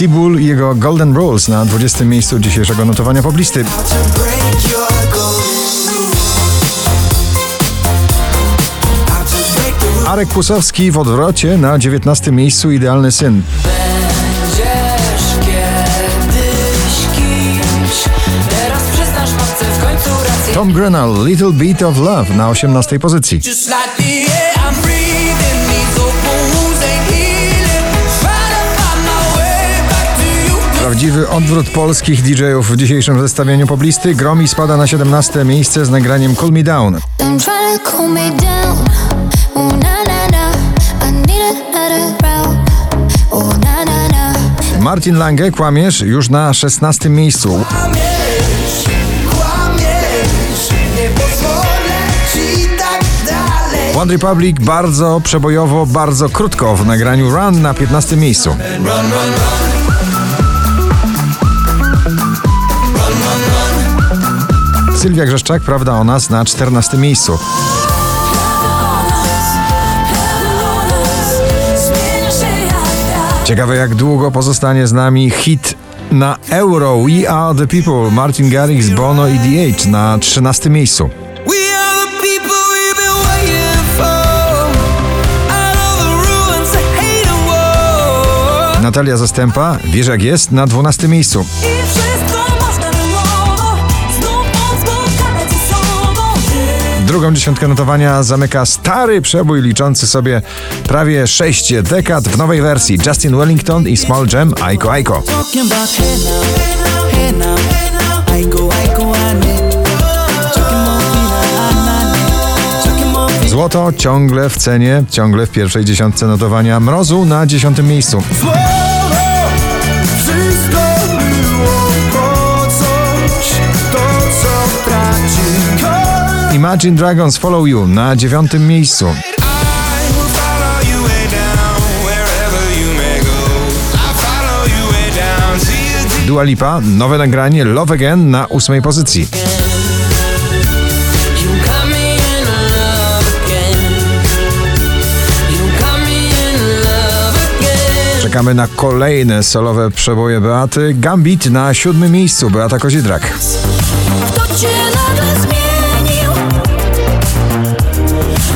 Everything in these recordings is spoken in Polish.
Seabull i jego Golden Rules na 20. miejscu dzisiejszego notowania poblisty. Arek Kłusowski w odwrocie na 19. miejscu Idealny Syn. Tom Grenell, Little Bit of Love na 18. pozycji. Prawdziwy odwrót polskich DJ-ów w dzisiejszym zestawieniu poblisty. Gromi spada na 17. miejsce z nagraniem Cool Me Down. Martin Lange, Kłamiesz, już na 16. miejscu. Tak One Republic bardzo przebojowo, bardzo krótko w nagraniu Run na 15. miejscu. Sylwia Grzeszczak, Prawda o nas na 14. miejscu. Ciekawe jak długo pozostanie z nami hit na Euro We Are The People Martin Garrix, Bono i DH na 13. miejscu. Natalia Zastępa, Wiesz jak jest, na 12. miejscu. Drugą dziesiątkę notowania zamyka stary przebój liczący sobie prawie 6 dekad w nowej wersji. Justin Wellington i Small Jam Aiko Aiko. Złoto ciągle w cenie, ciągle w pierwszej dziesiątce notowania. Mrozu na dziesiątym miejscu. Imagine Dragons Follow You na dziewiątym miejscu. Dua Lipa, nowe nagranie Love Again na ósmej pozycji. Czekamy na kolejne solowe przeboje Beaty. Gambit na siódmym miejscu, Beata Kozidrak. Kto cię nagle?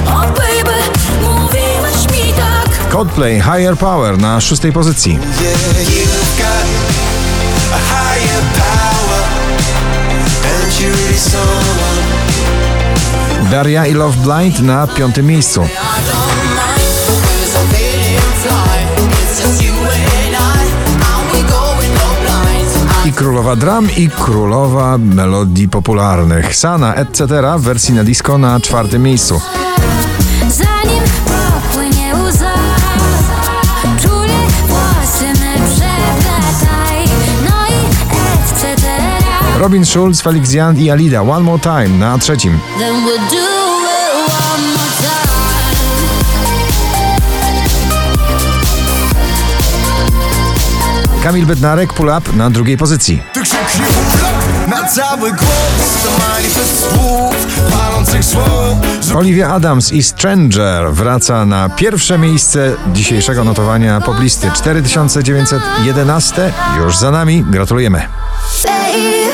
O baby, mówiłeś mi tak. Coldplay Higher Power na szóstej pozycji. Daria i Love Blind na piątym miejscu. Królowa dram, i królowa melodii popularnych. Sana, etc. w wersji na disco na czwartym miejscu. No. Robin Schulz, Felix Jan i Alida One More Time na trzecim. Kamil Bednarek Pull Up na drugiej pozycji. Ty krzyknie urlop na cały głos, to manifest słów, palących słów. Olivia Adams i Stranger wraca na pierwsze miejsce dzisiejszego notowania poblisty. 4911 już za nami. Gratulujemy. Babe,